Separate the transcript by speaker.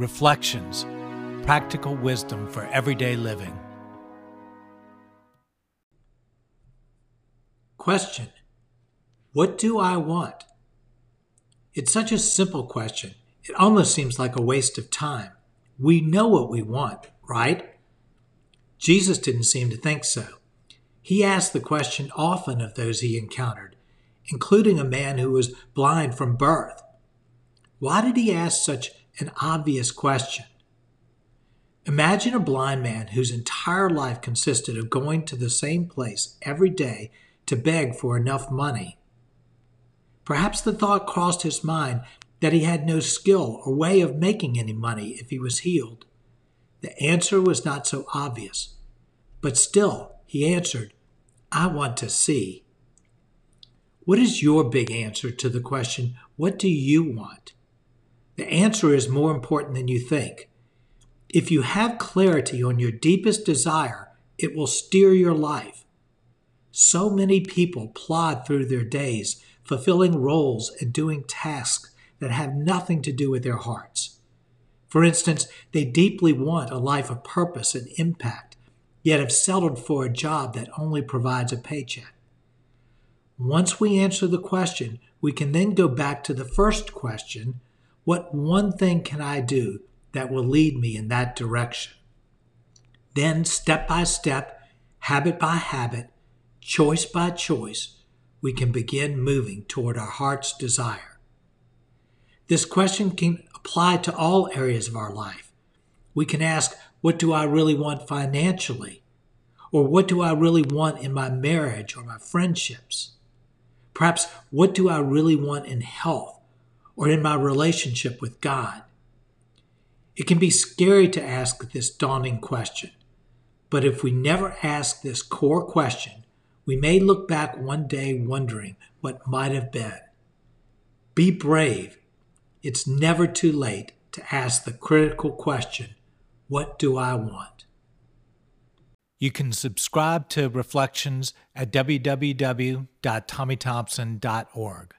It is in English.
Speaker 1: Reflections Practical Wisdom for Everyday Living.
Speaker 2: Question What do I want? It's such a simple question, it almost seems like a waste of time. We know what we want, right? Jesus didn't seem to think so. He asked the question often of those he encountered, including a man who was blind from birth. Why did he ask such an obvious question? Imagine a blind man whose entire life consisted of going to the same place every day to beg for enough money. Perhaps the thought crossed his mind that he had no skill or way of making any money if he was healed. The answer was not so obvious, but still he answered, I want to see. What is your big answer to the question, What do you want? The answer is more important than you think. If you have clarity on your deepest desire, it will steer your life. So many people plod through their days, fulfilling roles and doing tasks that have nothing to do with their hearts. For instance, they deeply want a life of purpose and impact, yet have settled for a job that only provides a paycheck. Once we answer the question, we can then go back to the first question what one thing can I do that will lead me in that direction? Then, step by step, habit by habit, choice by choice, we can begin moving toward our heart's desire. This question can apply to all areas of our life. We can ask, What do I really want financially? Or what do I really want in my marriage or my friendships? Perhaps, what do I really want in health? Or in my relationship with God? It can be scary to ask this daunting question, but if we never ask this core question, we may look back one day wondering what might have been. Be brave. It's never too late to ask the critical question What do I want?
Speaker 1: You can subscribe to Reflections at www.tommythompson.org.